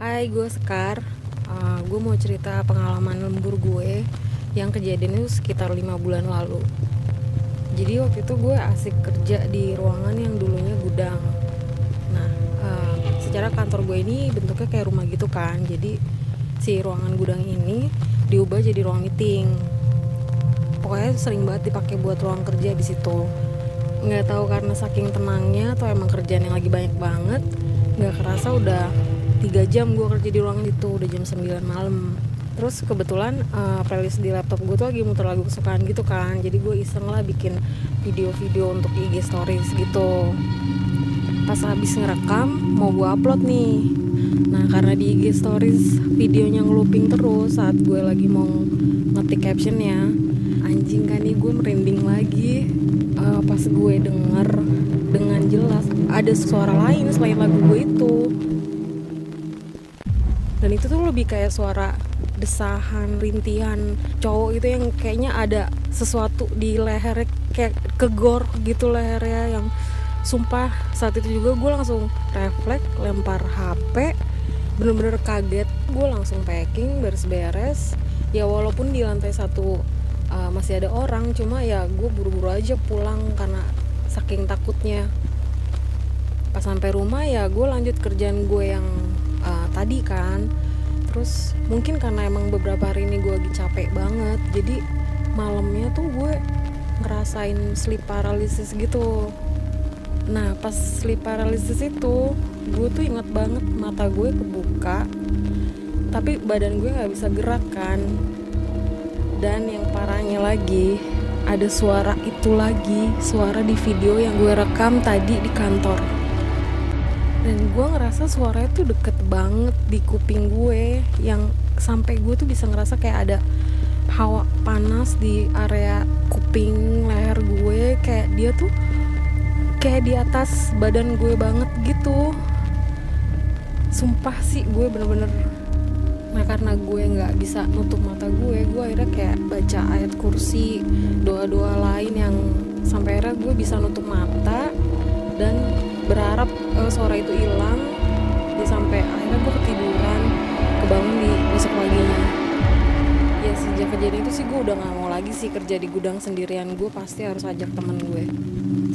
Hai, gue Sekar. Uh, gue mau cerita pengalaman lembur gue yang kejadian itu sekitar lima bulan lalu. Jadi waktu itu gue asik kerja di ruangan yang dulunya gudang. Nah, uh, secara kantor gue ini bentuknya kayak rumah gitu kan. Jadi si ruangan gudang ini diubah jadi ruang meeting. Pokoknya sering banget dipakai buat ruang kerja di situ. Nggak tahu karena saking tenangnya atau emang kerjaan yang lagi banyak banget, nggak kerasa udah tiga jam gue kerja di ruangan itu udah jam 9 malam. Terus kebetulan uh, playlist di laptop gue tuh lagi muter lagu kesukaan gitu kan. Jadi gue iseng lah bikin video-video untuk IG stories gitu. Pas habis ngerekam mau gue upload nih. Nah karena di IG stories videonya ngeluping terus saat gue lagi mau ngetik captionnya anjing kan nih gue merinding lagi uh, pas gue denger dengan jelas ada suara lain selain lagu gue itu dan itu tuh lebih kayak suara desahan rintihan cowok itu yang kayaknya ada sesuatu di lehernya kayak kegor gitu lehernya yang sumpah saat itu juga gue langsung refleks lempar HP bener-bener kaget. Gue langsung packing beres-beres. Ya walaupun di lantai satu uh, masih ada orang cuma ya gue buru-buru aja pulang karena saking takutnya. Pas sampai rumah ya gue lanjut kerjaan gue yang tadi kan. Terus mungkin karena emang beberapa hari ini gue lagi capek banget jadi malamnya tuh gue ngerasain sleep paralysis gitu. Nah pas sleep paralysis itu gue tuh inget banget mata gue kebuka tapi badan gue nggak bisa gerak kan. Dan yang parahnya lagi ada suara itu lagi suara di video yang gue rekam tadi di kantor dan gue ngerasa suaranya tuh deket banget di kuping gue. Yang sampai gue tuh bisa ngerasa kayak ada hawa panas di area kuping leher gue. Kayak dia tuh kayak di atas badan gue banget gitu. Sumpah sih gue bener-bener nah karena gue nggak bisa nutup mata gue gue akhirnya kayak baca ayat kursi doa-doa lain yang sampai akhirnya gue bisa nutup mata dan berharap suara itu hilang ya sampai akhirnya gue ketiduran kebangun di besok paginya. Ya sejak kejadian itu sih gue udah nggak mau lagi sih kerja di gudang sendirian. Gue pasti harus ajak temen gue.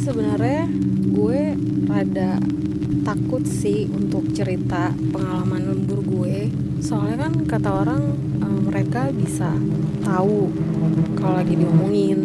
Sebenarnya gue rada takut sih untuk cerita pengalaman lembur gue. Soalnya kan kata orang um, mereka bisa tahu kalau lagi diomongin